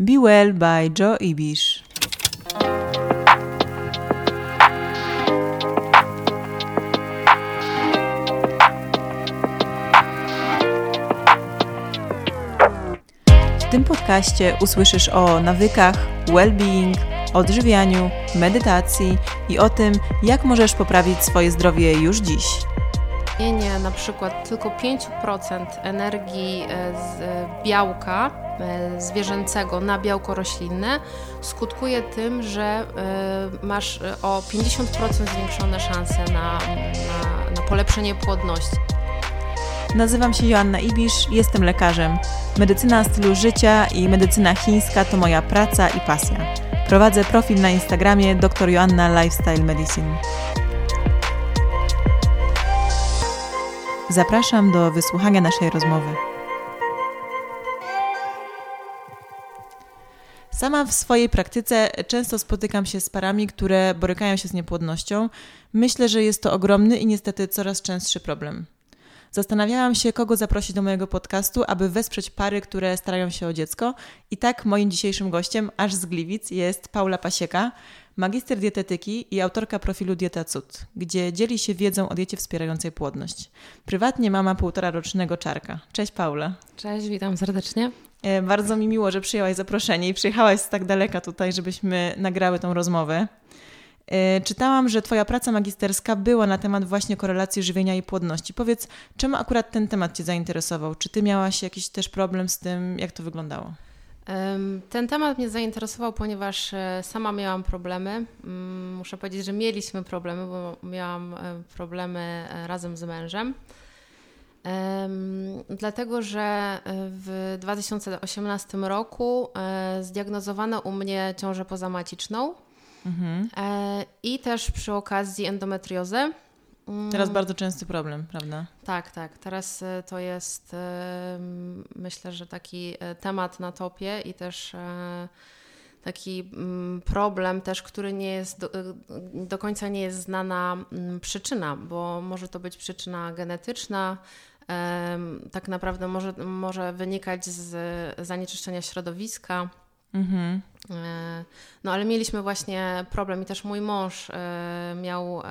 Be Well by Joe Ibish. W tym podcaście usłyszysz o nawykach, well-being, odżywianiu, medytacji i o tym, jak możesz poprawić swoje zdrowie już dziś. Zmienienie na przykład tylko 5% energii e, z białka e, zwierzęcego na białko roślinne skutkuje tym, że e, masz o 50% zwiększone szanse na, na, na polepszenie płodności. Nazywam się Joanna Ibisz, jestem lekarzem. Medycyna stylu życia i medycyna chińska to moja praca i pasja. Prowadzę profil na Instagramie dr Joanna Lifestyle Medicine. Zapraszam do wysłuchania naszej rozmowy. Sama w swojej praktyce często spotykam się z parami, które borykają się z niepłodnością. Myślę, że jest to ogromny i niestety coraz częstszy problem. Zastanawiałam się, kogo zaprosić do mojego podcastu, aby wesprzeć pary, które starają się o dziecko. I tak moim dzisiejszym gościem, aż z Gliwic, jest Paula Pasieka, magister dietetyki i autorka profilu Dieta Cud, gdzie dzieli się wiedzą o diecie wspierającej płodność. Prywatnie mama półtora rocznego czarka. Cześć Paula. Cześć, witam serdecznie. E, bardzo mi miło, że przyjęłaś zaproszenie i przyjechałaś z tak daleka tutaj, żebyśmy nagrały tą rozmowę. E, czytałam, że Twoja praca magisterska była na temat właśnie korelacji żywienia i płodności. Powiedz, czemu akurat ten temat Cię zainteresował? Czy Ty miałaś jakiś też problem z tym, jak to wyglądało? Ten temat mnie zainteresował, ponieważ e, sama miałam problemy. Mm, muszę powiedzieć, że mieliśmy problemy, bo miałam problemy razem z mężem. Dlatego, że w 2018 roku zdiagnozowano u mnie ciążę pozamaciczną Mhm. E, I też przy okazji endometriozę. Mm. Teraz bardzo częsty problem, prawda? Tak, tak. Teraz e, to jest e, myślę, że taki temat na topie i też taki mm, problem też, który nie jest do, do, końca nie jest znana mm, przyczyna, bo może to być przyczyna genetyczna, tak naprawdę może, może wynikać z zanieczyszczenia środowiska. Mhm. E, no ale mieliśmy właśnie problem i też mój mąż e, miał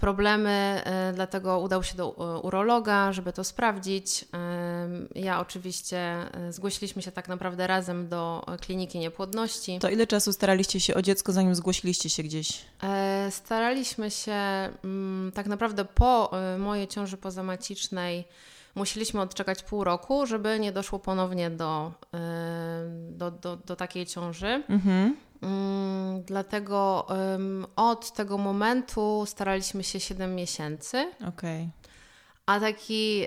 problemy, e, dlatego udał się do urologa, żeby to sprawdzić. Ja oczywiście zgłosiliśmy się tak naprawdę razem do kliniki niepłodności. To ile czasu staraliście się o dziecko, zanim zgłosiliście się gdzieś? Staraliśmy się mm, tak naprawdę po mojej ciąży pozamacicznej musieliśmy odczekać pół roku, żeby nie doszło ponownie do, do, do, do takiej ciąży. Mhm. Mm, dlatego od tego momentu staraliśmy się 7 miesięcy. Okay. A taki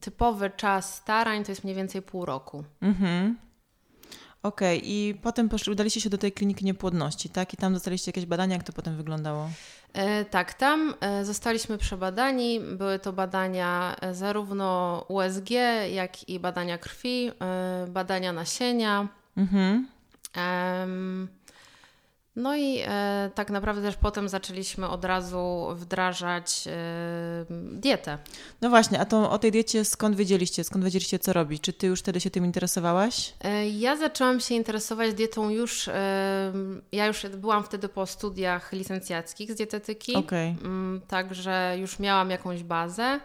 typowy czas starań to jest mniej więcej pół roku. Mhm. Okej, okay. i potem poszli, udaliście się do tej kliniki niepłodności, tak? I tam dostaliście jakieś badania, jak to potem wyglądało? E, tak, tam e, zostaliśmy przebadani. Były to badania e, zarówno USG, jak i badania krwi, e, badania nasienia. Mhm. No i e, tak naprawdę też potem zaczęliśmy od razu wdrażać e, dietę. No właśnie, a to o tej diecie skąd wiedzieliście? Skąd wiedzieliście, co robić? Czy ty już wtedy się tym interesowałaś? E, ja zaczęłam się interesować dietą już, e, ja już byłam wtedy po studiach licencjackich z dietetyki. Okay. Mm, także już miałam jakąś bazę.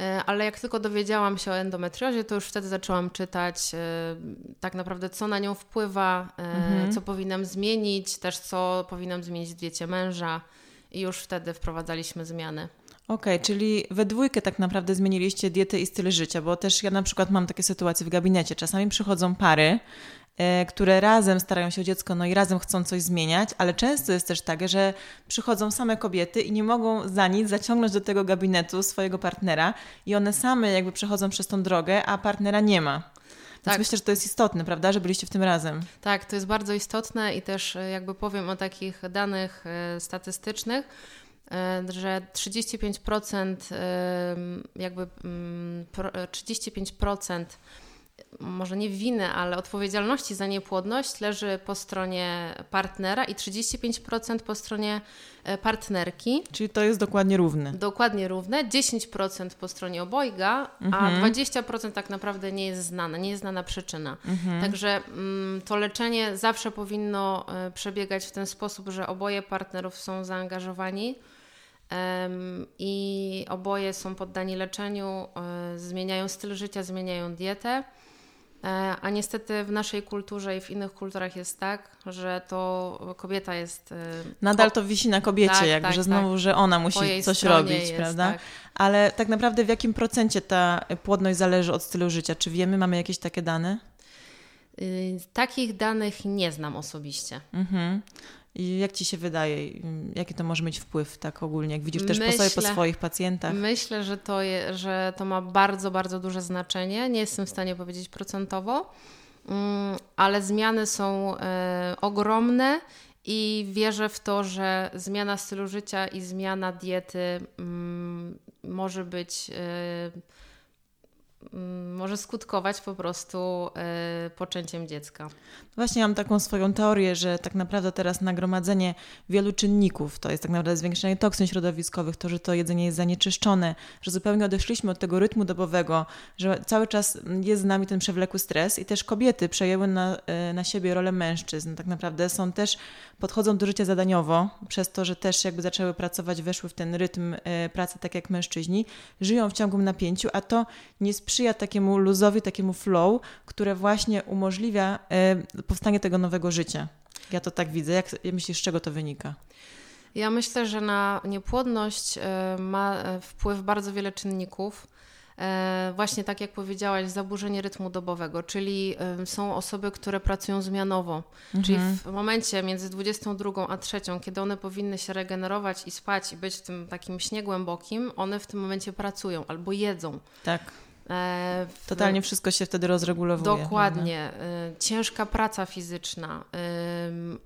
E, ale jak tylko dowiedziałam się o endometriozie, to już wtedy zaczęłam czytać e, tak naprawdę, co na nią wpływa, e, mhm. co powinnam zmienić, też co powinnam zmienić w diecie męża i już wtedy wprowadzaliśmy zmiany. Okej, okay, czyli we dwójkę tak naprawdę zmieniliście dietę i styl życia, bo też ja na przykład mam takie sytuacje w gabinecie. Czasami przychodzą pary, które razem starają się o dziecko, no i razem chcą coś zmieniać, ale często jest też tak, że przychodzą same kobiety i nie mogą za nic zaciągnąć do tego gabinetu swojego partnera i one same jakby przechodzą przez tą drogę, a partnera nie ma. Więc tak. myślę, że to jest istotne, prawda, że byliście w tym razem. Tak, to jest bardzo istotne i też e, jakby powiem o takich danych e, statystycznych, że 35% jakby 35% mm, może nie winy, ale odpowiedzialności za niepłodność leży po stronie partnera i 35% po stronie e, partnerki. Czyli to jest dokładnie równe. Dokładnie równe. 10% po stronie obojga, mhm. a 20% tak naprawdę nie jest znana, nie jest znana przyczyna. Mhm. Także mm, to leczenie zawsze powinno e, przebiegać w ten sposób, że oboje partnerów są zaangażowani i oboje są poddani leczeniu, e, zmieniają styl życia, zmieniają dietę. E, a niestety w naszej kulturze i w innych kulturach jest tak, że to kobieta jest. E, Nadal to wisi na kobiecie, tak, jakby, tak, że znowu, tak. że ona musi coś robić, jest, prawda? Tak. Ale tak naprawdę w jakim procencie ta płodność zależy od stylu życia? Czy wiemy, mamy jakieś takie dane? Y, takich danych nie znam osobiście. Mhm. I jak Ci się wydaje, jaki to może mieć wpływ tak ogólnie, jak widzisz też myślę, po sobie, po swoich pacjentach? Myślę, że to, je, że to ma bardzo, bardzo duże znaczenie. Nie jestem w stanie powiedzieć procentowo, mm, ale zmiany są e, ogromne i wierzę w to, że zmiana stylu życia i zmiana diety mm, może być e, może skutkować po prostu y, poczęciem dziecka. Właśnie mam taką swoją teorię, że tak naprawdę teraz nagromadzenie wielu czynników, to jest tak naprawdę zwiększenie toksyn środowiskowych, to, że to jedzenie jest zanieczyszczone, że zupełnie odeszliśmy od tego rytmu dobowego, że cały czas jest z nami ten przewlekły stres i też kobiety przejęły na, y, na siebie rolę mężczyzn. Tak naprawdę są też, podchodzą do życia zadaniowo, przez to, że też jakby zaczęły pracować, weszły w ten rytm y, pracy tak jak mężczyźni, żyją w ciągłym napięciu, a to nie sprzyja sprzyja takiemu luzowi, takiemu flow, które właśnie umożliwia e, powstanie tego nowego życia. Ja to tak widzę. Jak myślisz, z czego to wynika? Ja myślę, że na niepłodność e, ma e, wpływ bardzo wiele czynników. Właśnie tak jak powiedziałaś, zaburzenie rytmu dobowego, czyli są osoby, które pracują zmianowo, mhm. czyli w momencie między 22 a 3, kiedy one powinny się regenerować i spać i być w tym takim śnie głębokim, one w tym momencie pracują albo jedzą. Tak. E, w... Totalnie wszystko się wtedy rozregulowuje. Dokładnie. Prawda? Ciężka praca fizyczna,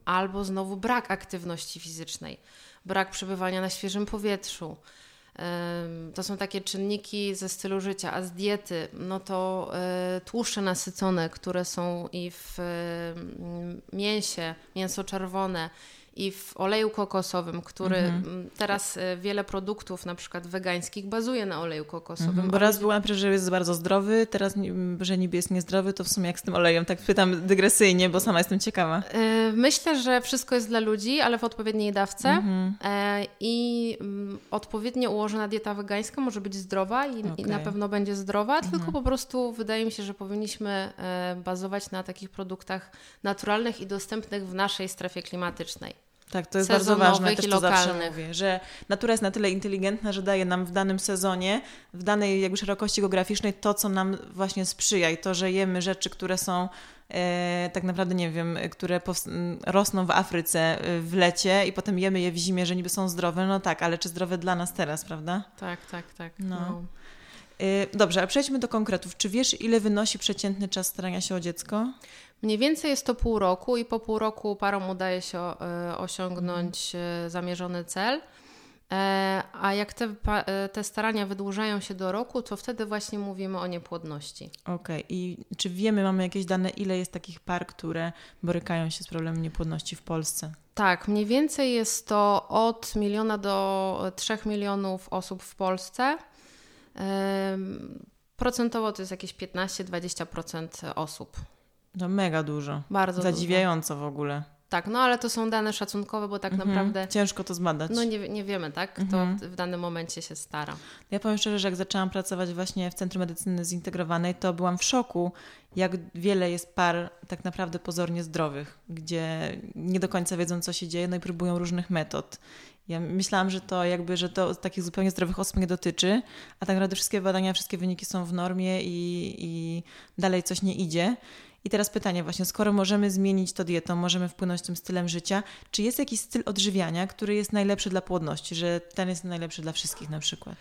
albo znowu brak aktywności fizycznej, brak przebywania na świeżym powietrzu. To są takie czynniki ze stylu życia, a z diety, no to e, tłuszcze nasycone, które są i w mięsie, mięso czerwone, i w oleju kokosowym, który mhm. teraz e, wiele produktów, na przykład wegańskich, bazuje na oleju kokosowym. Mhm, bo raz byłam, że jest bardzo zdrowy, teraz, że niby jest niezdrowy, to w sumie jak z tym olejem? Tak pytam dygresyjnie, bo sama jestem ciekawa. E, myślę, że wszystko jest dla ludzi, ale w odpowiedniej dawce mhm. E, i odpowiednio ułożona dieta wegańska może być zdrowa i, okay. i na pewno będzie zdrowa, mhm. tylko po prostu wydaje mi się, że powinniśmy bazować na takich produktach naturalnych i dostępnych w naszej strefie klimatycznej. Tak, to jest bardzo ważne, też to zawsze mówię, że natura jest na tyle inteligentna, że daje nam w danym sezonie, w danej jakby szerokości geograficznej to, co nam właśnie sprzyja i to, że jemy rzeczy, które są e, tak naprawdę, nie wiem, które rosną w Afryce e, w lecie i potem jemy je w zimie, że niby są zdrowe, no tak, ale czy zdrowe dla nas teraz, prawda? Tak, tak, tak. No. no. E, dobrze, a przejdźmy do konkretów. Czy wiesz, ile wynosi przeciętny czas starania się o dziecko? Mniej więcej jest to pół roku i po pół roku parom udaje się e, osiągnąć e, zamierzony cel. E, a jak te, te starania wydłużają się do roku, to wtedy właśnie mówimy o niepłodności. Okej, okay. i czy wiemy, mamy jakieś dane, ile jest takich par, które borykają się z problemem niepłodności w Polsce? Tak, mniej więcej jest to od miliona do trzech milionów osób w Polsce. Procentowo to jest jakieś 15-20% osób. To mega dużo. Bardzo Zadziwiająco dużo. w ogóle. Tak, no ale to są dane szacunkowe, bo tak mhm. naprawdę. Ciężko to zbadać. No nie, nie wiemy, tak? Kto mhm. w danym momencie się stara. Ja powiem szczerze, że jak zaczęłam pracować właśnie w Centrum Medycyny Zintegrowanej, to byłam w szoku, jak wiele jest par tak naprawdę pozornie zdrowych, gdzie nie do końca wiedzą, co się dzieje, no i próbują różnych metod. Ja myślałam, że to jakby, że to takich zupełnie zdrowych osób nie dotyczy, a tak naprawdę wszystkie badania, wszystkie wyniki są w normie i, i dalej coś nie idzie. I teraz pytanie właśnie, skoro możemy zmienić to dietą, możemy wpłynąć tym stylem życia, czy jest jakiś styl odżywiania, który jest najlepszy dla płodności, że ten jest najlepszy dla wszystkich na przykład?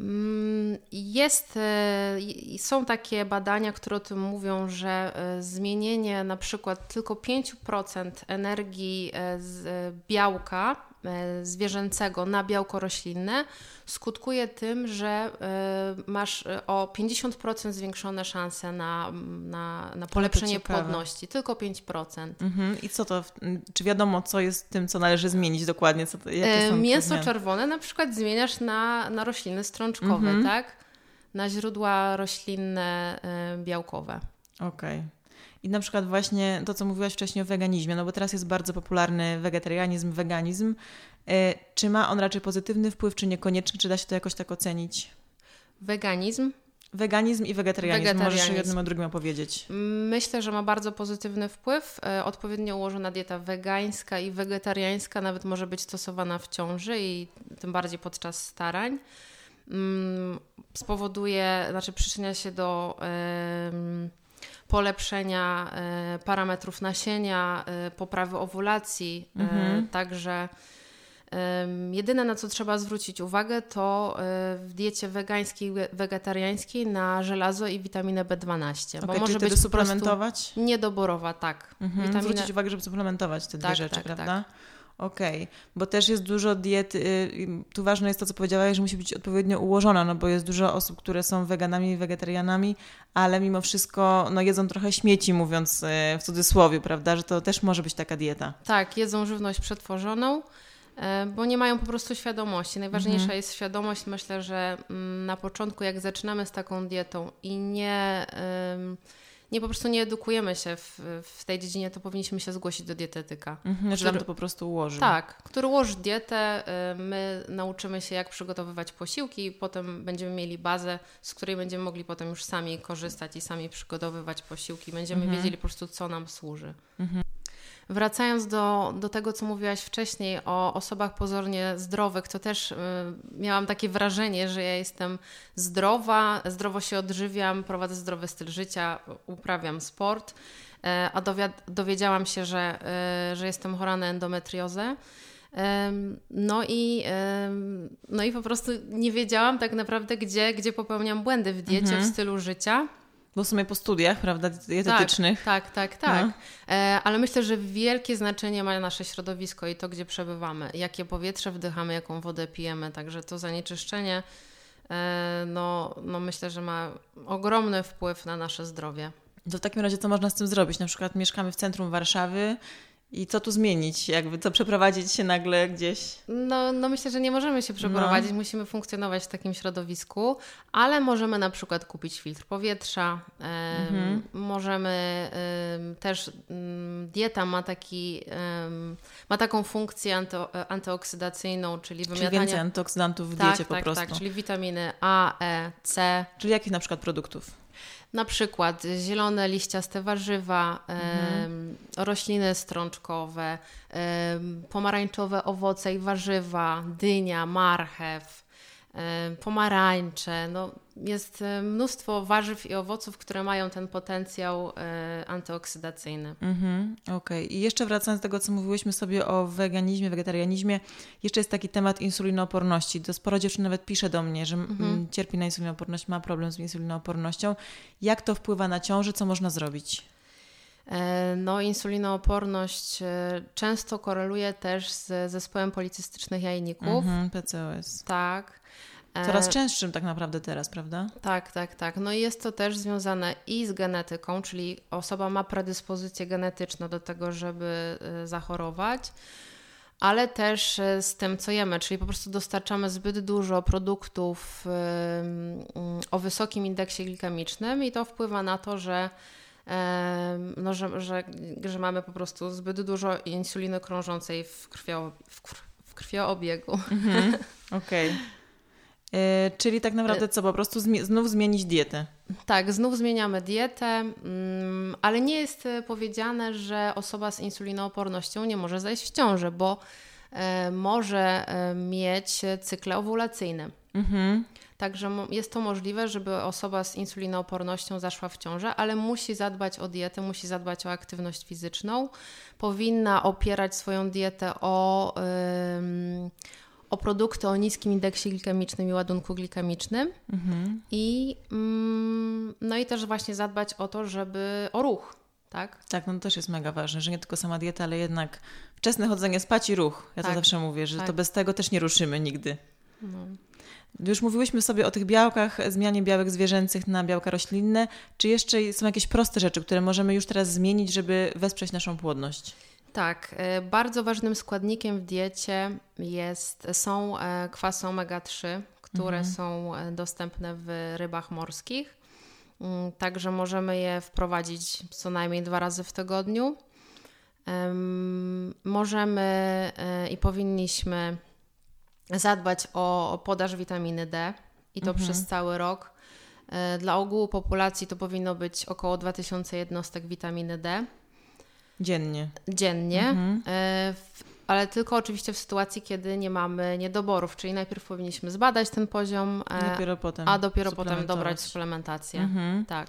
Mm, jest, e, są takie badania, które o tym mówią, że e, zmienienie na przykład tylko 5% energii e, z białka zwierzęcego na białko roślinne skutkuje tym, że e, masz o 50% zwiększone szanse na, na, na polepszenie płodności. Tylko 5%. Mhm. I co to, czy wiadomo, co jest tym, co należy zmienić dokładnie? Co to, jakie są Mięso czerwone na przykład zmieniasz na, na rośliny strączkowe, mhm. tak? Na źródła roślinne białkowe. Okej. Okay. I na przykład właśnie to, co mówiłaś wcześniej o weganizmie, no bo teraz jest bardzo popularny wegetarianizm, weganizm. E, czy ma on raczej pozytywny wpływ, czy niekoniecznie? Czy da się to jakoś tak ocenić? Weganizm? Weganizm i wegetarianizm. wegetarianizm. Możesz jednym o drugim opowiedzieć. Myślę, że ma bardzo pozytywny wpływ. E, odpowiednio ułożona dieta wegańska i wegetariańska nawet może być stosowana w ciąży i tym bardziej podczas starań. Mm, spowoduje, znaczy przyczynia się do polepszenia e, parametrów nasienia, e, poprawy owulacji. E, mhm. Także jedyne na co trzeba zwrócić uwagę to w diecie wegańskiej, wegetariańskiej na żelazo i witaminę B12. Okay, bo może być suplementować? Niedoborowa, tak. Mhm. Witaminę... Zwrócić uwagę, żeby suplementować te dwie tak, rzeczy, tak, prawda? Tak. Okej, okay. bo też jest dużo diet, y, tu ważne jest to, co powiedziałaś, że musi być odpowiednio ułożona, no bo jest dużo osób, które są weganami i wegetarianami, ale mimo wszystko no, jedzą trochę śmieci, mówiąc y, w cudzysłowie, prawda, że to też może być taka dieta. Tak, jedzą żywność przetworzoną, y, bo nie mają po prostu świadomości. Najważniejsza mhm. jest świadomość. Myślę, że mm, na początku, jak zaczynamy z taką dietą i nie nie po prostu nie edukujemy się w, w tej dziedzinie, to powinniśmy się zgłosić do dietetyka. Mhm, który nam to po prostu ułoży. Tak, który ułoży dietę, y, my nauczymy się jak przygotowywać posiłki i potem będziemy mieli bazę, z której będziemy mogli potem już sami korzystać i sami przygotowywać posiłki. Będziemy mhm. wiedzieli po prostu, co nam służy. Mhm. Wracając do, do tego, co mówiłaś wcześniej o osobach pozornie zdrowych, to też y, miałam takie wrażenie, że ja jestem zdrowa, zdrowo się odżywiam, prowadzę zdrowy styl życia, uprawiam sport, y, a dowiedziałam się, że, y, że jestem chora na endometriozę. No i, no i po prostu nie wiedziałam tak naprawdę, gdzie, gdzie popełniam błędy w diecie, mhm. w stylu życia. Bo w sumie po studiach, prawda, dietetycznych. Tak, tak, tak. tak. No. E, ale myślę, że wielkie znaczenie ma nasze środowisko i to, gdzie przebywamy. Jakie powietrze wdychamy, jaką wodę pijemy. Także to zanieczyszczenie, e, no, no myślę, że ma ogromny wpływ na nasze zdrowie. To w takim razie co można z tym zrobić? Na przykład mieszkamy w centrum Warszawy, i co tu zmienić? Jakby co przeprowadzić się nagle gdzieś? No, no myślę, że nie możemy się przeprowadzić, no. musimy funkcjonować w takim środowisku, ale możemy na przykład kupić filtr powietrza, mhm. możemy też, dieta ma, taki, ma taką funkcję anto, antyoksydacyjną, czyli wymiatanie... Czyli więcej antyoksydantów w tak, diecie po tak, prostu. Tak, czyli witaminy A, E, C. Czyli jakich na przykład produktów? Na przykład zielone liściaste warzywa, mhm. rośliny strączkowe, pomarańczowe owoce i warzywa, dynia, marchew, pomarańcze. No, jest mnóstwo warzyw i owoców, które mają ten potencjał e, antyoksydacyjny. Mhm, Okej. Okay. I jeszcze wracając do tego, co mówiłyśmy sobie o weganizmie, wegetarianizmie, jeszcze jest taki temat insulinooporności. To sporo dziewczyn nawet pisze do mnie, że mhm. cierpi na insulinooporność, ma problem z insulinoopornością. Jak to wpływa na ciążę? Co można zrobić? E, no, insulinooporność e, często koreluje też z zespołem policystycznych jajników. Mhm, PCOS. Tak. Coraz częstszym tak naprawdę teraz, prawda? Tak, tak, tak. No i jest to też związane i z genetyką, czyli osoba ma predyspozycję genetyczną do tego, żeby e, zachorować, ale też e, z tym, co jemy, czyli po prostu dostarczamy zbyt dużo produktów o wysokim indeksie glikemicznym i to wpływa na to, że no, że, że, że mamy po prostu zbyt dużo insuliny krążącej w, krwio, w, krw, w krwioobiegu. Mhm. Okej. Okay. Yy, czyli tak naprawdę e, co, po prostu zmi znów zmienić dietę? Tak, znów zmieniamy dietę, mm, ale nie jest e, powiedziane, że osoba z insulinoopornością nie może zajść w ciążę, bo e, może mieć cykle owulacyjne. Mhm. Także jest to możliwe, żeby osoba z insulinoopornością zaszła w ciążę, ale musi zadbać o dietę, musi zadbać o aktywność fizyczną. Powinna opierać swoją dietę o, yy, o produkty o niskim indeksie glikemicznym i ładunku glikemicznym. Mhm. I, mm, no i też właśnie zadbać o to, żeby o ruch, tak? Tak, no to też jest mega ważne, że nie tylko sama dieta, ale jednak wczesne chodzenie spać i ruch. Ja Tak, to zawsze mówię, że tak. to bez tego też nie ruszymy nigdy. No. Już mówiłyśmy sobie o tych białkach, zmianie białek zwierzęcych na białka roślinne. Czy jeszcze są jakieś proste rzeczy, które możemy już teraz zmienić, żeby wesprzeć naszą płodność? Tak, e, bardzo ważnym składnikiem w diecie jest, są e, kwasy omega-3, które są e, dostępne w rybach morskich. Mm, Także możemy je wprowadzić co najmniej dwa razy w tygodniu. Em, Możemy i powinniśmy zadbać o o podaż witaminy D i to przez cały rok. E, Dla ogółu populacji to powinno być około 2000 jednostek witaminy D Dziennie. dziennie, Mhm. e, ale tylko oczywiście w sytuacji, kiedy nie mamy niedoborów, czyli najpierw powinniśmy zbadać ten poziom, e, Dopiero potem. a dopiero potem dobrać suplementację. Mhm. Tak.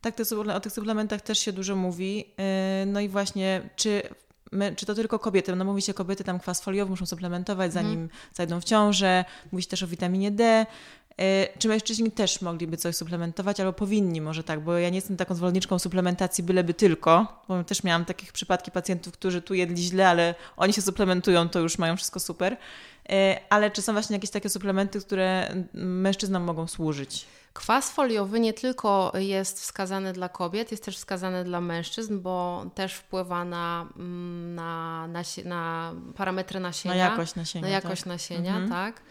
Tak, o tych suplementach też się dużo mówi. No i właśnie, czy, my, czy to tylko kobiety? No mówi się, kobiety tam kwas foliowy muszą suplementować, Mhm. zanim zajdą w ciążę. Mówi się też o witaminie D. Yy, Czy mężczyźni też mogliby coś suplementować, albo powinni może tak, bo ja nie jestem taką zwolenniczką suplementacji byleby tylko, bo też miałam takich przypadki pacjentów, którzy tu jedli źle, ale oni się suplementują, to już mają wszystko super. Yy, Ale czy są właśnie jakieś takie suplementy, które mężczyznom mogą służyć? Kwas foliowy nie tylko jest wskazany dla kobiet, jest też wskazany dla mężczyzn, bo też wpływa na, mm, na, na, na parametry nasienia. Na jakość nasienia. na jakość tak? nasienia, Mhm. tak.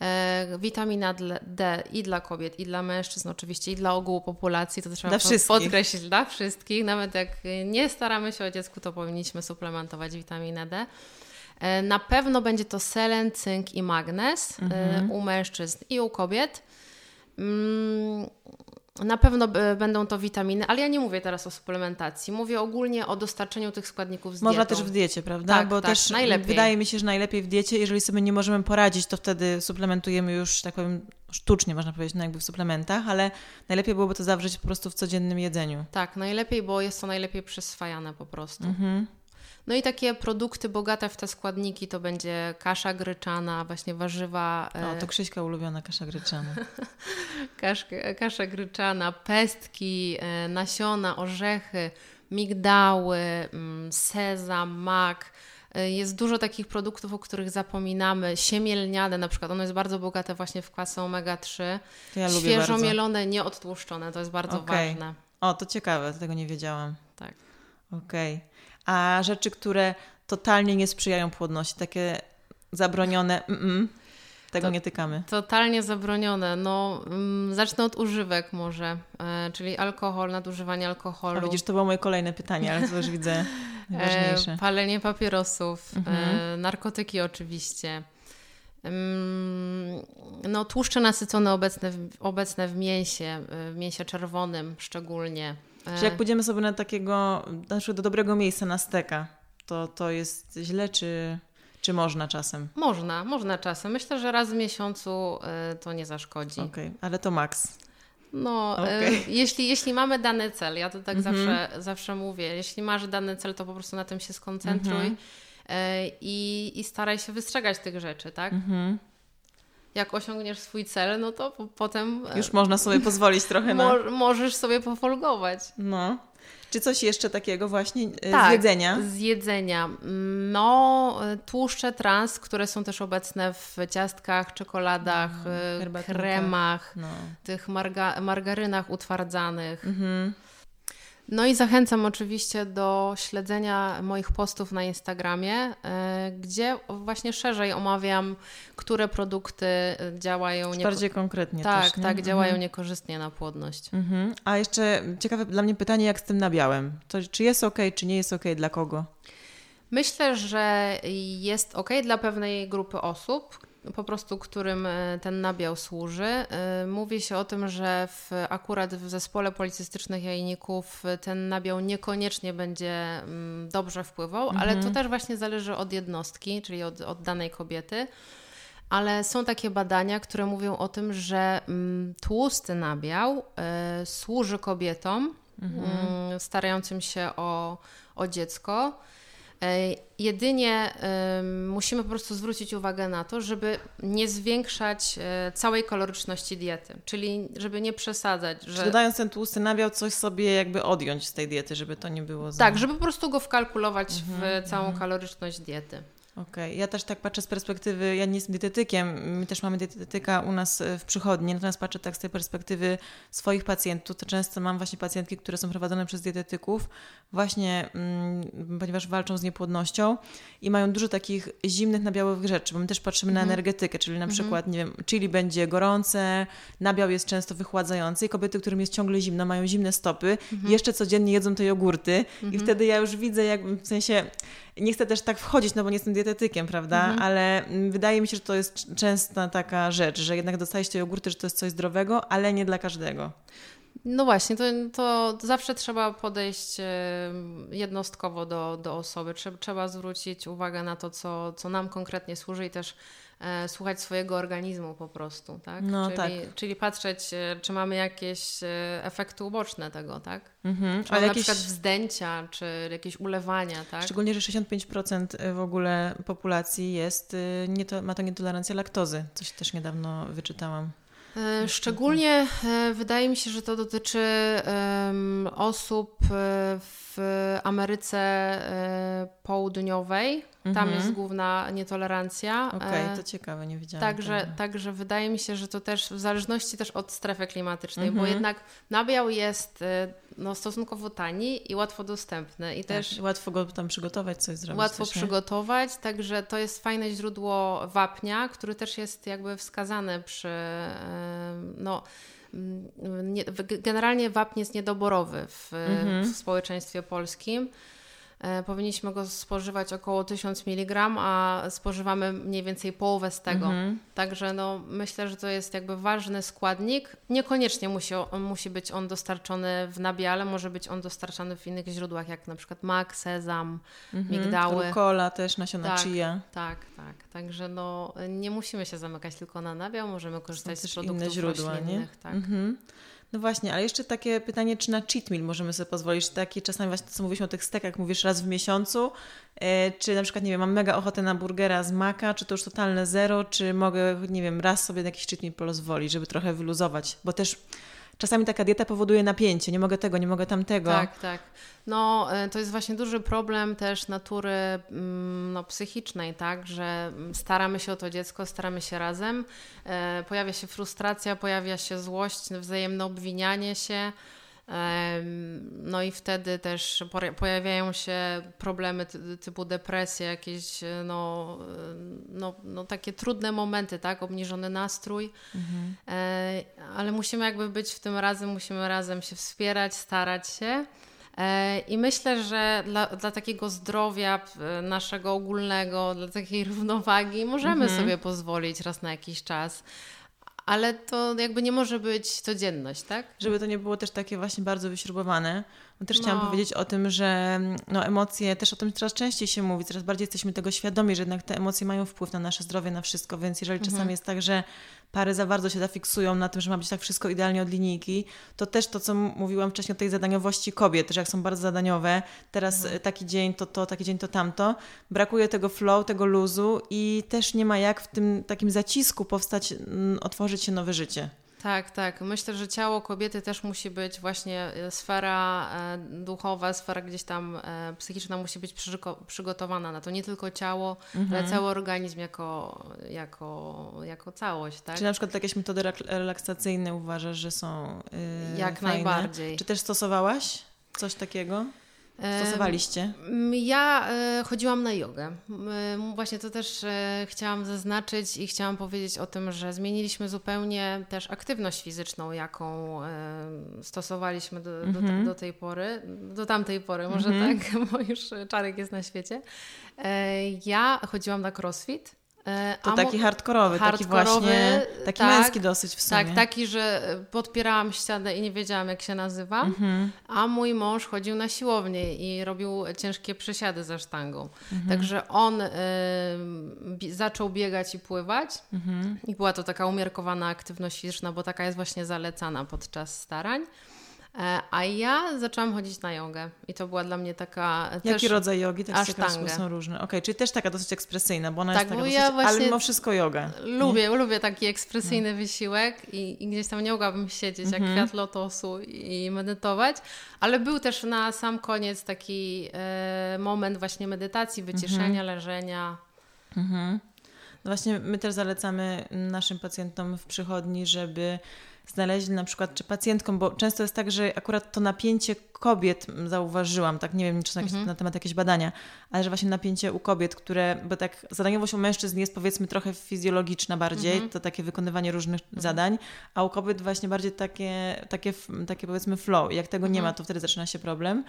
E, witamina D i dla kobiet, i dla mężczyzn oczywiście, i dla ogółu populacji, to trzeba Dla podkreślić, dla wszystkich. Nawet jak nie staramy się o dziecku, to powinniśmy suplementować witaminę D. E, Na pewno będzie to selen, cynk i magnez e, Mhm. u mężczyzn i u kobiet. Mm, Na pewno będą to witaminy, ale ja nie mówię teraz o suplementacji. Mówię ogólnie o dostarczeniu tych składników z Można dietą. też w diecie, prawda? Tak, Bo tak, też najlepiej. wydaje mi się, że najlepiej w diecie, jeżeli sobie nie możemy poradzić, to wtedy suplementujemy już, tak powiem, sztucznie można powiedzieć, no jakby w suplementach, ale najlepiej byłoby to zawrzeć po prostu w codziennym jedzeniu. Tak, najlepiej, bo jest to najlepiej przyswajane po prostu. Mhm. No i takie produkty bogate w te składniki to będzie kasza gryczana, właśnie warzywa, O, e, to Krzyśka ulubiona kasza gryczana. kasz, kasza gryczana, pestki, e, nasiona, orzechy, migdały, mm, sezam, mak. E, Jest dużo takich produktów, o których zapominamy. Siemię lniane na przykład, ono jest bardzo bogate właśnie w kwasy omega-3. To ja Świeżo mielone, nieodtłuszczone, to jest bardzo Okej. ważne. O, to ciekawe, tego nie wiedziałam. Tak. Okej. A rzeczy, które totalnie nie sprzyjają płodności, takie zabronione, mm, tego To- nie tykamy. Totalnie zabronione. No, mm, zacznę od używek może, e, czyli alkohol, nadużywanie alkoholu. A widzisz, to było moje kolejne pytanie, ale to już widzę najważniejsze. E, palenie papierosów, Mhm. e, narkotyki oczywiście. No, tłuszcze nasycone obecne w, obecne w mięsie, e, w mięsie czerwonym szczególnie. E, Czy jak pójdziemy sobie na takiego, znaczy do dobrego miejsca na steka, to to jest źle, czy, czy można czasem? Można, można czasem. Myślę, że raz w miesiącu e, to nie zaszkodzi. Okej, ale to maks. No, e, Okej. jeśli, jeśli mamy dany cel, ja to tak Mhm. zawsze, zawsze mówię, jeśli masz dany cel, to po prostu na tym się skoncentruj Mhm. e, i, i staraj się wystrzegać tych rzeczy, tak? Mhm. Jak osiągniesz swój cel, no to po, potem e, Już można sobie pozwolić trochę na... mo- możesz sobie pofolgować. No. Czy coś jeszcze takiego właśnie e, Tak, z jedzenia? Z jedzenia. No, e, tłuszcze trans, które są też obecne w ciastkach, czekoladach, herbatnikach. kremach, No. tych marga- margarynach utwardzanych. Mhm. No i zachęcam oczywiście do śledzenia moich postów na Instagramie, e, gdzie właśnie szerzej omawiam, które produkty e, działają nieko- Bardziej konkretnie tak, też, tak, Mhm. działają niekorzystnie na płodność. Mhm. A jeszcze ciekawe dla mnie pytanie, jak z tym nabiałem? To, czy jest ok, czy nie jest ok, dla kogo? Myślę, że jest ok dla pewnej grupy osób, po prostu którym e, ten nabiał służy. E, Mówi się o tym, że w, akurat w zespole policystycznych jajników e, ten nabiał niekoniecznie będzie mm, dobrze wpływał, ale to też właśnie zależy od jednostki, czyli od, od danej kobiety. Ale są takie badania, które mówią o tym, że mm, tłusty nabiał służy kobietom mm, starającym się o, o dziecko. Jedynie musimy po prostu zwrócić uwagę na to, żeby nie zwiększać całej kaloryczności diety, czyli żeby nie przesadzać. Że... dodając ten tłusty nabiał, coś sobie jakby odjąć z tej diety, żeby to nie było za... Tak, żeby po prostu go wkalkulować mhm, w całą mhm. kaloryczność diety. Okej, okay. ja też tak patrzę z perspektywy, ja nie jestem dietetykiem, my też mamy dietetyka u nas e, w przychodni, natomiast patrzę tak z tej perspektywy swoich pacjentów, to często mam właśnie pacjentki, które są prowadzone przez dietetyków, właśnie mm, ponieważ walczą z niepłodnością i mają dużo takich zimnych, nabiałych rzeczy, bo my też patrzymy mm -hmm. na mhm. energetykę, czyli na mm -hmm. przykład, nie wiem, chili będzie gorące, nabiał jest często wychładzający i kobiety, którym jest ciągle zimno, mają zimne stopy, -hmm. jeszcze codziennie jedzą te jogurty i mhm. wtedy ja już widzę, jak w sensie nie chcę też tak wchodzić, no bo nie jestem dietetykiem, prawda? Mhm. Ale mm, wydaje mi się, że to jest częsta taka rzecz, że jednak dostajesz te jogurty, że to jest coś zdrowego, ale nie dla każdego. No właśnie, to, to zawsze trzeba podejść jednostkowo do, do osoby. Trzeba, zwrócić uwagę na to, co, co nam konkretnie służy i też słuchać swojego organizmu po prostu, tak? No, czyli, tak. czyli patrzeć, e, czy mamy jakieś e, efekty uboczne tego, tak? Mhm. Czy Ale jakieś... na przykład wzdęcia, czy jakieś ulewania, tak? Szczególnie, że 65% w ogóle populacji jest, nie to, ma to nietolerancję laktozy, coś też niedawno wyczytałam. E, szczególnie e, wydaje mi się, że to dotyczy osób e, w Ameryce Południowej. Tam mhm. jest główna nietolerancja. Okej, okay, to ciekawe, nie widziałam. Także, także wydaje mi się, że to też w zależności też od strefy klimatycznej, mhm. bo jednak nabiał jest no, stosunkowo tani i łatwo dostępny. I tak, też łatwo go tam przygotować, coś zrobić. Łatwo też, przygotować, także to jest fajne źródło wapnia, który też jest jakby wskazany przy no, nie, generalnie wapń jest niedoborowy w, mhm. w społeczeństwie polskim. E, powinniśmy go spożywać około 1000 mg, a spożywamy mniej więcej połowę z tego. Mhm. Także no, myślę, że to jest jakby ważny składnik. Niekoniecznie musi, musi być on dostarczony w nabiale, może być on dostarczany w innych źródłach, jak na przykład mak, sezam, mhm. migdały. Rukola też, nasiona tak, chia. Tak, tak. Także no, nie musimy się zamykać tylko na nabiał, możemy korzystać z produktów inne źródła, nie? Tak. Mhm. No właśnie, ale jeszcze takie pytanie, czy na cheat meal możemy sobie pozwolić? Takie czasami właśnie, co mówiliśmy o tych stekach, mówisz raz w miesiącu, e, czy na przykład, nie wiem, mam mega ochotę na burgera z maka, czy to już totalne zero, czy mogę, nie wiem, raz sobie na jakiś cheat meal pozwolić, żeby trochę wyluzować, bo też czasami taka dieta powoduje napięcie, nie mogę tego, nie mogę tamtego. Tak, tak. No, e, to jest właśnie duży problem też natury mm, no, psychicznej, tak, że staramy się o to dziecko, staramy się razem, e, pojawia się frustracja, pojawia się złość, wzajemne obwinianie się, no i wtedy też pojawiają się problemy typu depresja, jakieś no, no, no takie trudne momenty, tak? Obniżony nastrój. Mhm. E, ale musimy jakby być w tym razem, musimy razem się wspierać, starać się. E, I myślę, że dla, dla takiego zdrowia naszego ogólnego, dla takiej równowagi możemy mhm. sobie pozwolić raz na jakiś czas ale to jakby nie może być codzienność, tak? Żeby to nie było też takie właśnie bardzo wyśrubowane. No też no. chciałam powiedzieć o tym, że no, emocje, też o tym coraz częściej się mówi, coraz bardziej jesteśmy tego świadomi, że jednak te emocje mają wpływ na nasze zdrowie, na wszystko, więc jeżeli mhm. czasami jest tak, że pary za bardzo się zafiksują na tym, że ma być tak wszystko idealnie od linijki, to też to, co mówiłam wcześniej o tej zadaniowości kobiet, że jak są bardzo zadaniowe, teraz mhm. taki dzień to to, taki dzień to tamto, brakuje tego flow, tego luzu i też nie ma jak w tym takim zacisku powstać, otworzyć się nowe życie. Tak, tak. Myślę, że ciało kobiety też musi być właśnie e, sfera e, duchowa, sfera gdzieś tam e, psychiczna musi być przygotowana na to. Nie tylko ciało, mhm. ale cały organizm jako, jako, jako całość. Tak? Czy na przykład jakieś metody relaksacyjne uważasz, że są yy, Jak fajne? najbardziej. Czy też stosowałaś coś takiego? Stosowaliście? Ja e, chodziłam na jogę. Właśnie to też e, chciałam zaznaczyć i chciałam powiedzieć o tym, że zmieniliśmy zupełnie też aktywność fizyczną, jaką e, stosowaliśmy do, do, mhm. do tej pory, do tamtej pory może mhm. tak, bo już Czarek jest na świecie. Ja chodziłam na crossfit E, to taki hardkorowy, hardkorowy, taki właśnie, taki tak, męski dosyć w sumie. Tak, taki, że podpierałam ścianę i nie wiedziałam jak się nazywa, mhm. a mój mąż chodził na siłownię i robił ciężkie przesiady ze sztangą. Mhm. Także on y, zaczął biegać i pływać mhm. i była to taka umiarkowana aktywność fizyczna, bo taka jest właśnie zalecana podczas starań. E, a ja zaczęłam chodzić na jogę i to była dla mnie taka. Jaki rodzaj jogi? Też asztangę. są różne. Okej, okay, czyli też taka dosyć ekspresyjna, bo ona tak, jest taka ja dosyć, ale mimo wszystko yoga. Lubię, nie? lubię taki ekspresyjny no. wysiłek i, i, gdzieś tam nie mogłabym siedzieć jak mhm. kwiat lotosu i medytować, ale był też na sam koniec taki e, moment właśnie medytacji, wyciszenia, mhm. leżenia. Mhm. No właśnie my też zalecamy naszym pacjentom w przychodni, żeby znaleźli na przykład, czy pacjentkom, bo często jest tak, że akurat to napięcie kobiet zauważyłam, tak nie wiem, czy jakieś, mhm. na temat jakieś badania, ale że właśnie napięcie u kobiet, które, bo tak zadaniowość u mężczyzn jest powiedzmy trochę fizjologiczna bardziej, mhm. to takie wykonywanie różnych mhm. zadań, a u kobiet właśnie bardziej takie, takie, takie powiedzmy flow. Jak tego nie ma, to wtedy zaczyna się problem.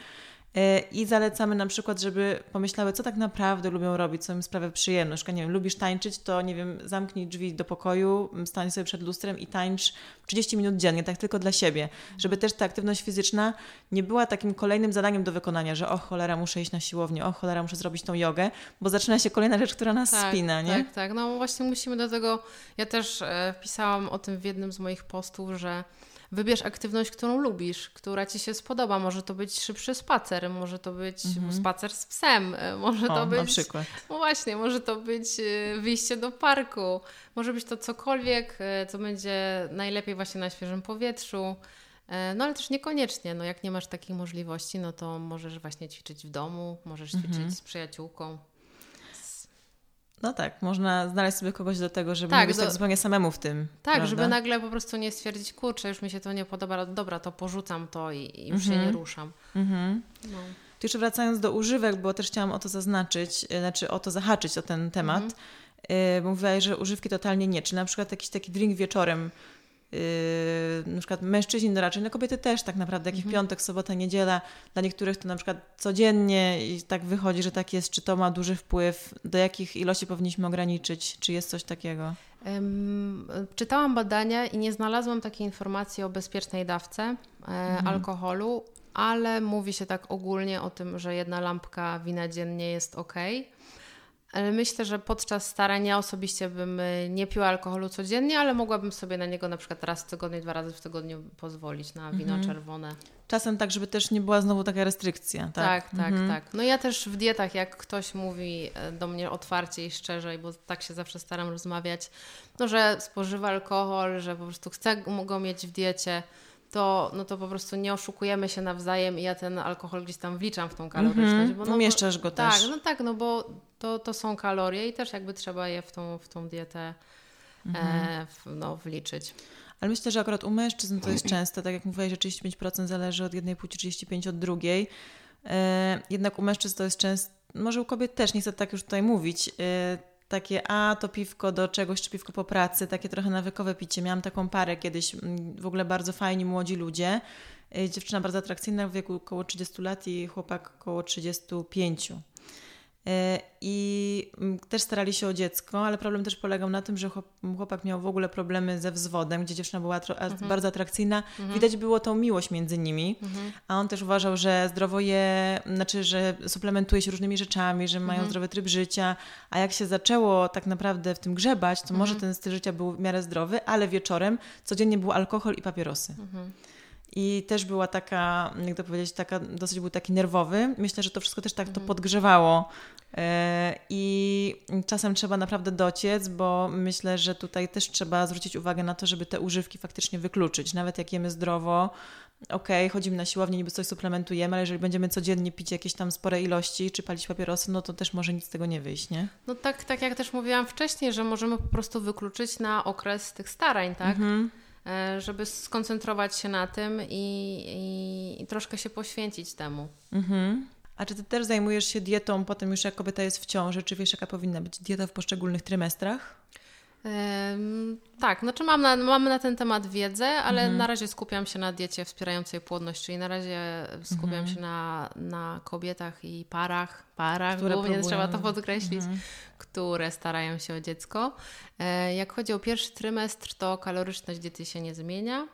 E, I zalecamy na przykład, żeby pomyślały, co tak naprawdę lubią robić, co im sprawia przyjemność. Nie wiem, lubisz tańczyć, to nie wiem, zamknij drzwi do pokoju, stań sobie przed lustrem i tańcz 30 minut dziennie, tak tylko dla siebie. Żeby też ta aktywność fizyczna nie była takim kolejnym zadaniem do wykonania, że o cholera, muszę iść na siłownię, o cholera, muszę zrobić tą jogę, bo zaczyna się kolejna rzecz, która nas tak, spina, nie? Tak, tak. No właśnie musimy do tego, ja też e, wpisałam o tym w jednym z moich postów, że wybierz aktywność, którą lubisz, która ci się spodoba. Może to być szybszy spacer, może to być mhm. spacer z psem, e, może o, to być. Na przykład. No właśnie, może to być e, wyjście do parku, może być to cokolwiek, e, co będzie najlepiej właśnie na świeżym powietrzu. No ale też niekoniecznie, no jak nie masz takiej możliwości, no to możesz właśnie ćwiczyć w domu, możesz ćwiczyć mhm. z przyjaciółką. No tak, można znaleźć sobie kogoś do tego, żeby tak, nie być do... tak zupełnie samemu w tym. Tak, prawda? żeby nagle po prostu nie stwierdzić, kurczę, już mi się to nie podoba, dobra, to porzucam to i, i już się nie mhm. ruszam. Mhm. No. To jeszcze wracając do używek, bo też chciałam o to zaznaczyć, e, znaczy o to zahaczyć, o ten temat. Bo mówiłaś, że używki totalnie nie. Czy na przykład jakiś taki drink wieczorem na przykład mężczyźni, no raczej, no kobiety też tak naprawdę, jakiś mhm. piątek, sobota, niedziela, dla niektórych to na przykład codziennie i tak wychodzi, że tak jest, czy to ma duży wpływ, do jakich ilości powinniśmy ograniczyć, czy jest coś takiego? Czytałam badania i nie znalazłam takiej informacji o bezpiecznej dawce e, mhm. alkoholu, ale mówi się tak ogólnie o tym, że jedna lampka wina dziennie jest ok. Ale myślę, że podczas starań ja osobiście bym y, nie piła alkoholu codziennie, ale mogłabym sobie na niego na przykład raz w tygodniu, dwa razy w tygodniu pozwolić na wino mhm. czerwone. Czasem tak, żeby też nie była znowu taka restrykcja, tak? Tak, tak, mhm. tak. No ja też w dietach, jak ktoś mówi e, do mnie otwarcie i szczerze, bo tak się zawsze staram rozmawiać, no że spożywa alkohol, że po prostu chce go mieć w diecie, to, no to po prostu nie oszukujemy się nawzajem i ja ten alkohol gdzieś tam wliczam w tą kaloryczność. Mm -hmm. bo, no, Umieszczasz go tak, też. Tak, no tak, no bo to, to są kalorie i też jakby trzeba je w tą, w tą dietę mm -hmm. e, mhm. w, no, wliczyć. Ale myślę, że akurat u mężczyzn to jest często, tak jak mówiłaś, że 35% zależy od jednej płci, 35% od drugiej. E, jednak u mężczyzn to jest często, może u kobiet też, nie chcę tak już tutaj mówić, e, takie, a to piwko do czegoś, czy piwko po pracy, takie trochę nawykowe picie. Miałam taką parę kiedyś, mm, w ogóle bardzo fajni młodzi ludzie. Y, dziewczyna bardzo atrakcyjna w wieku około 30 lat i chłopak około 35. E, I mm, też starali się o dziecko, ale problem też polegał na tym, że chłopak miał w ogóle problemy ze wzwodem, gdzie dziewczyna była mhm. bardzo atrakcyjna. Mhm. Widać było tą miłość między nimi, mhm. a on też uważał, że zdrowo je, znaczy, że suplementuje się różnymi rzeczami, że mają mhm. zdrowy tryb życia, a jak się zaczęło tak naprawdę w tym grzebać, to może mhm. ten styl życia był w miarę zdrowy, ale wieczorem codziennie był alkohol i papierosy. I też była taka, jak to powiedzieć, taka, dosyć był taki nerwowy. Myślę, że to wszystko też tak to mhm. podgrzewało. E, I czasem trzeba naprawdę dociec, bo myślę, że tutaj też trzeba zwrócić uwagę na to, żeby te używki faktycznie wykluczyć. Nawet jak jemy zdrowo, okej, okay, chodzimy na siłownię, niby coś suplementujemy, ale jeżeli będziemy codziennie pić jakieś tam spore ilości, czy palić papierosy, no to też może nic z tego nie wyjść, nie? No tak, tak jak też mówiłam wcześniej, że możemy po prostu wykluczyć na okres tych starań, tak? Mhm. E, żeby skoncentrować się na tym i, i, i troszkę się poświęcić temu. Mhm. A czy ty też zajmujesz się dietą potem już jak kobieta jest w ciąży? Czy wiesz, jaka powinna być dieta w poszczególnych trymestrach? Tak, znaczy mam na, mamy na ten temat wiedzę, ale mhm. na razie skupiam się na diecie wspierającej płodność, czyli na razie skupiam mhm. się na, na kobietach i parach, parach które głównie próbują. trzeba to podkreślić, mhm. które starają się o dziecko. E, jak chodzi o pierwszy trymestr, to kaloryczność diety się nie zmienia.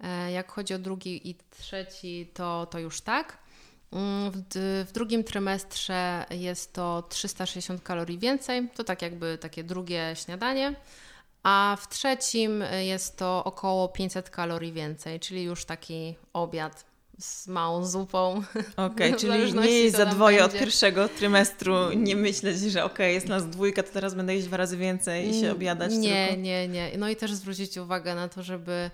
E, jak chodzi o drugi i trzeci, to, to już tak. Mm, w, w, drugim trymestrze jest to 360 kalorii więcej, to tak jakby takie drugie śniadanie, a w trzecim jest to około 500 kalorii więcej, czyli już taki obiad z małą zupą. Okej, okay, czyli nie jeść za dwoje od pierwszego trymestru, nie myśleć, że okej, okay, jest nas dwójka, to teraz będę jeść dwa razy więcej i się obiadać Nie, tylko. nie, nie. No i też zwrócić uwagę na to, żeby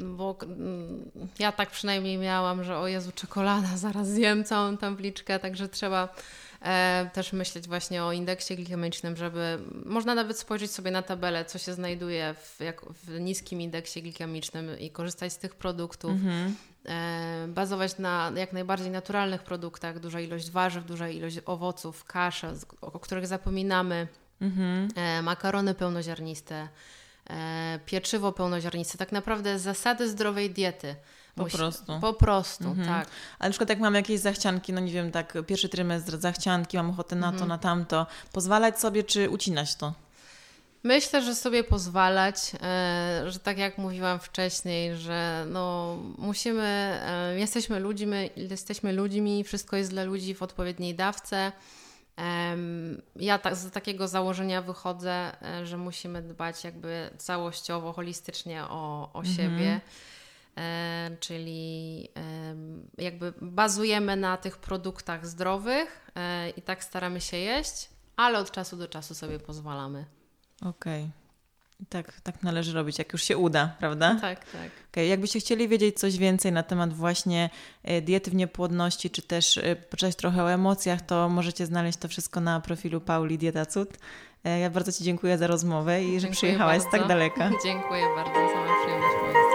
bo mm, ja tak przynajmniej miałam, że o Jezu, czekolada, zaraz zjem całą tabliczkę, także trzeba e, też myśleć właśnie o indeksie glikemicznym, żeby można nawet spojrzeć sobie na tabelę, co się znajduje w, jak, w niskim indeksie glikemicznym i korzystać z tych produktów. Mhm. E, bazować na jak najbardziej naturalnych produktach, duża ilość warzyw, duża ilość owoców, kasze, o których zapominamy, mhm. e, makarony pełnoziarniste, pieczywo pełnoziarniste, tak naprawdę zasady zdrowej diety. Po Musi, prostu. Po prostu, mhm. tak. Ale na przykład jak mam jakieś zachcianki, no nie wiem, tak pierwszy trymestr zachcianki, mam ochotę na mhm. to, na tamto, pozwalać sobie czy ucinać to? Myślę, że sobie pozwalać, e, że tak jak mówiłam wcześniej, że no musimy, e, jesteśmy ludźmi, jesteśmy ludźmi, wszystko jest dla ludzi w odpowiedniej dawce. Ja tak, z takiego założenia wychodzę, e, że musimy dbać jakby całościowo, holistycznie o, o mhm. siebie. czyli jakby bazujemy na tych produktach zdrowych i tak staramy się jeść, ale od czasu do czasu sobie pozwalamy. Okej. Okay. Tak, tak należy robić, jak już się uda, prawda? Tak, tak. Okay. Jakbyście chcieli wiedzieć coś więcej na temat właśnie e, diety w niepłodności, czy też e, poczytać trochę o emocjach, to możecie znaleźć to wszystko na profilu Pauli Dieta Cud. E, ja bardzo Ci dziękuję za rozmowę i dziękuję że przyjechałaś bardzo. z tak daleka. Dziękuję bardzo, sama przyjemność